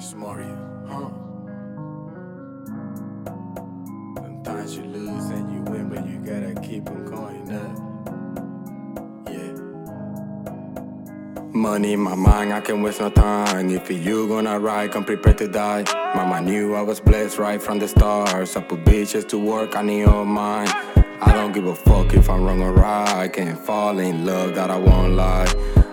Mario, huh? Sometimes you lose and you win, but you gotta keep on going up. Yeah. Money in my mind, I can't waste no time. If you gonna ride, come prepared to die. Mama knew I was blessed right from the start. So I put bitches to work, I need all mine. I don't give a fuck if I'm wrong or right. I can't fall in love that I won't lie.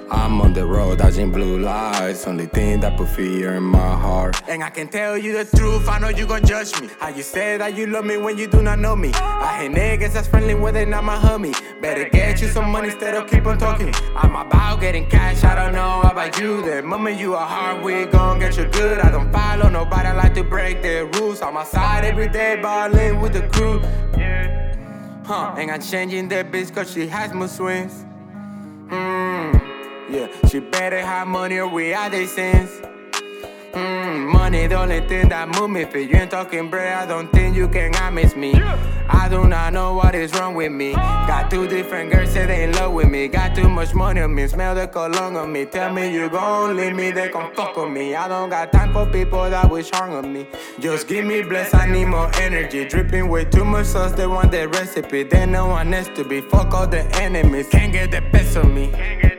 I'm on the road dodging blue lights. Only thing that put fear in my heart. And I can tell you the truth, I know you gon' judge me. How you say that you love me when you do not know me. I hate niggas that's friendly when they not my homie. Better get you some money instead of keep on talking. I'm about getting cash, I don't know about you. The moment you are hard, we gon' get you good. I don't follow nobody, I like to break the rules. I'm outside every day, ballin' with the crew. Huh, ain't I changing that bitch cause she has mood swings. Yeah, she better have money or we out they sense. Money the only thing that move me. If you ain't talking bread, I don't think you can miss me. I do not know what is wrong with me. Got two different girls say they in love with me. Got too much money on me, smell the cologne on me. Tell me you gon' leave me, they gon' fuck with me. I don't got time for people that wish harm on me. Just give me bless, I need more energy. Dripping with too much sauce, they want the recipe. They know one next to be. Fuck all the enemies, can't get the best of me.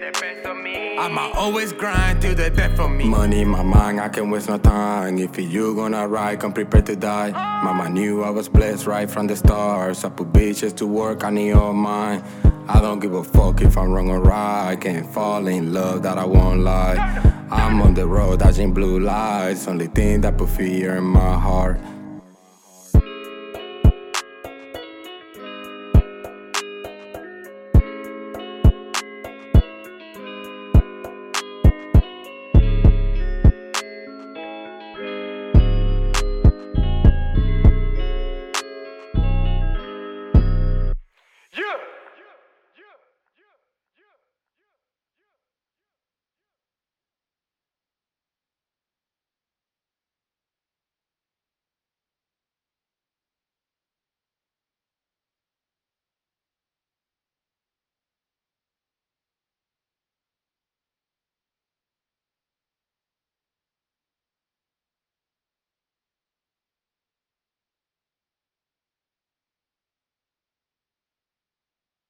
I'ma always grind till the death for me. Money in my mind, I can't waste no time. If you gonna ride, come prepared to die. Mama knew I was blessed right from the stars. I put bitches to work, I need all mine. I don't give a fuck if I'm wrong or right. I can't fall in love that I won't lie. I'm on the road dodging blue lights. Only thing that put fear in my heart.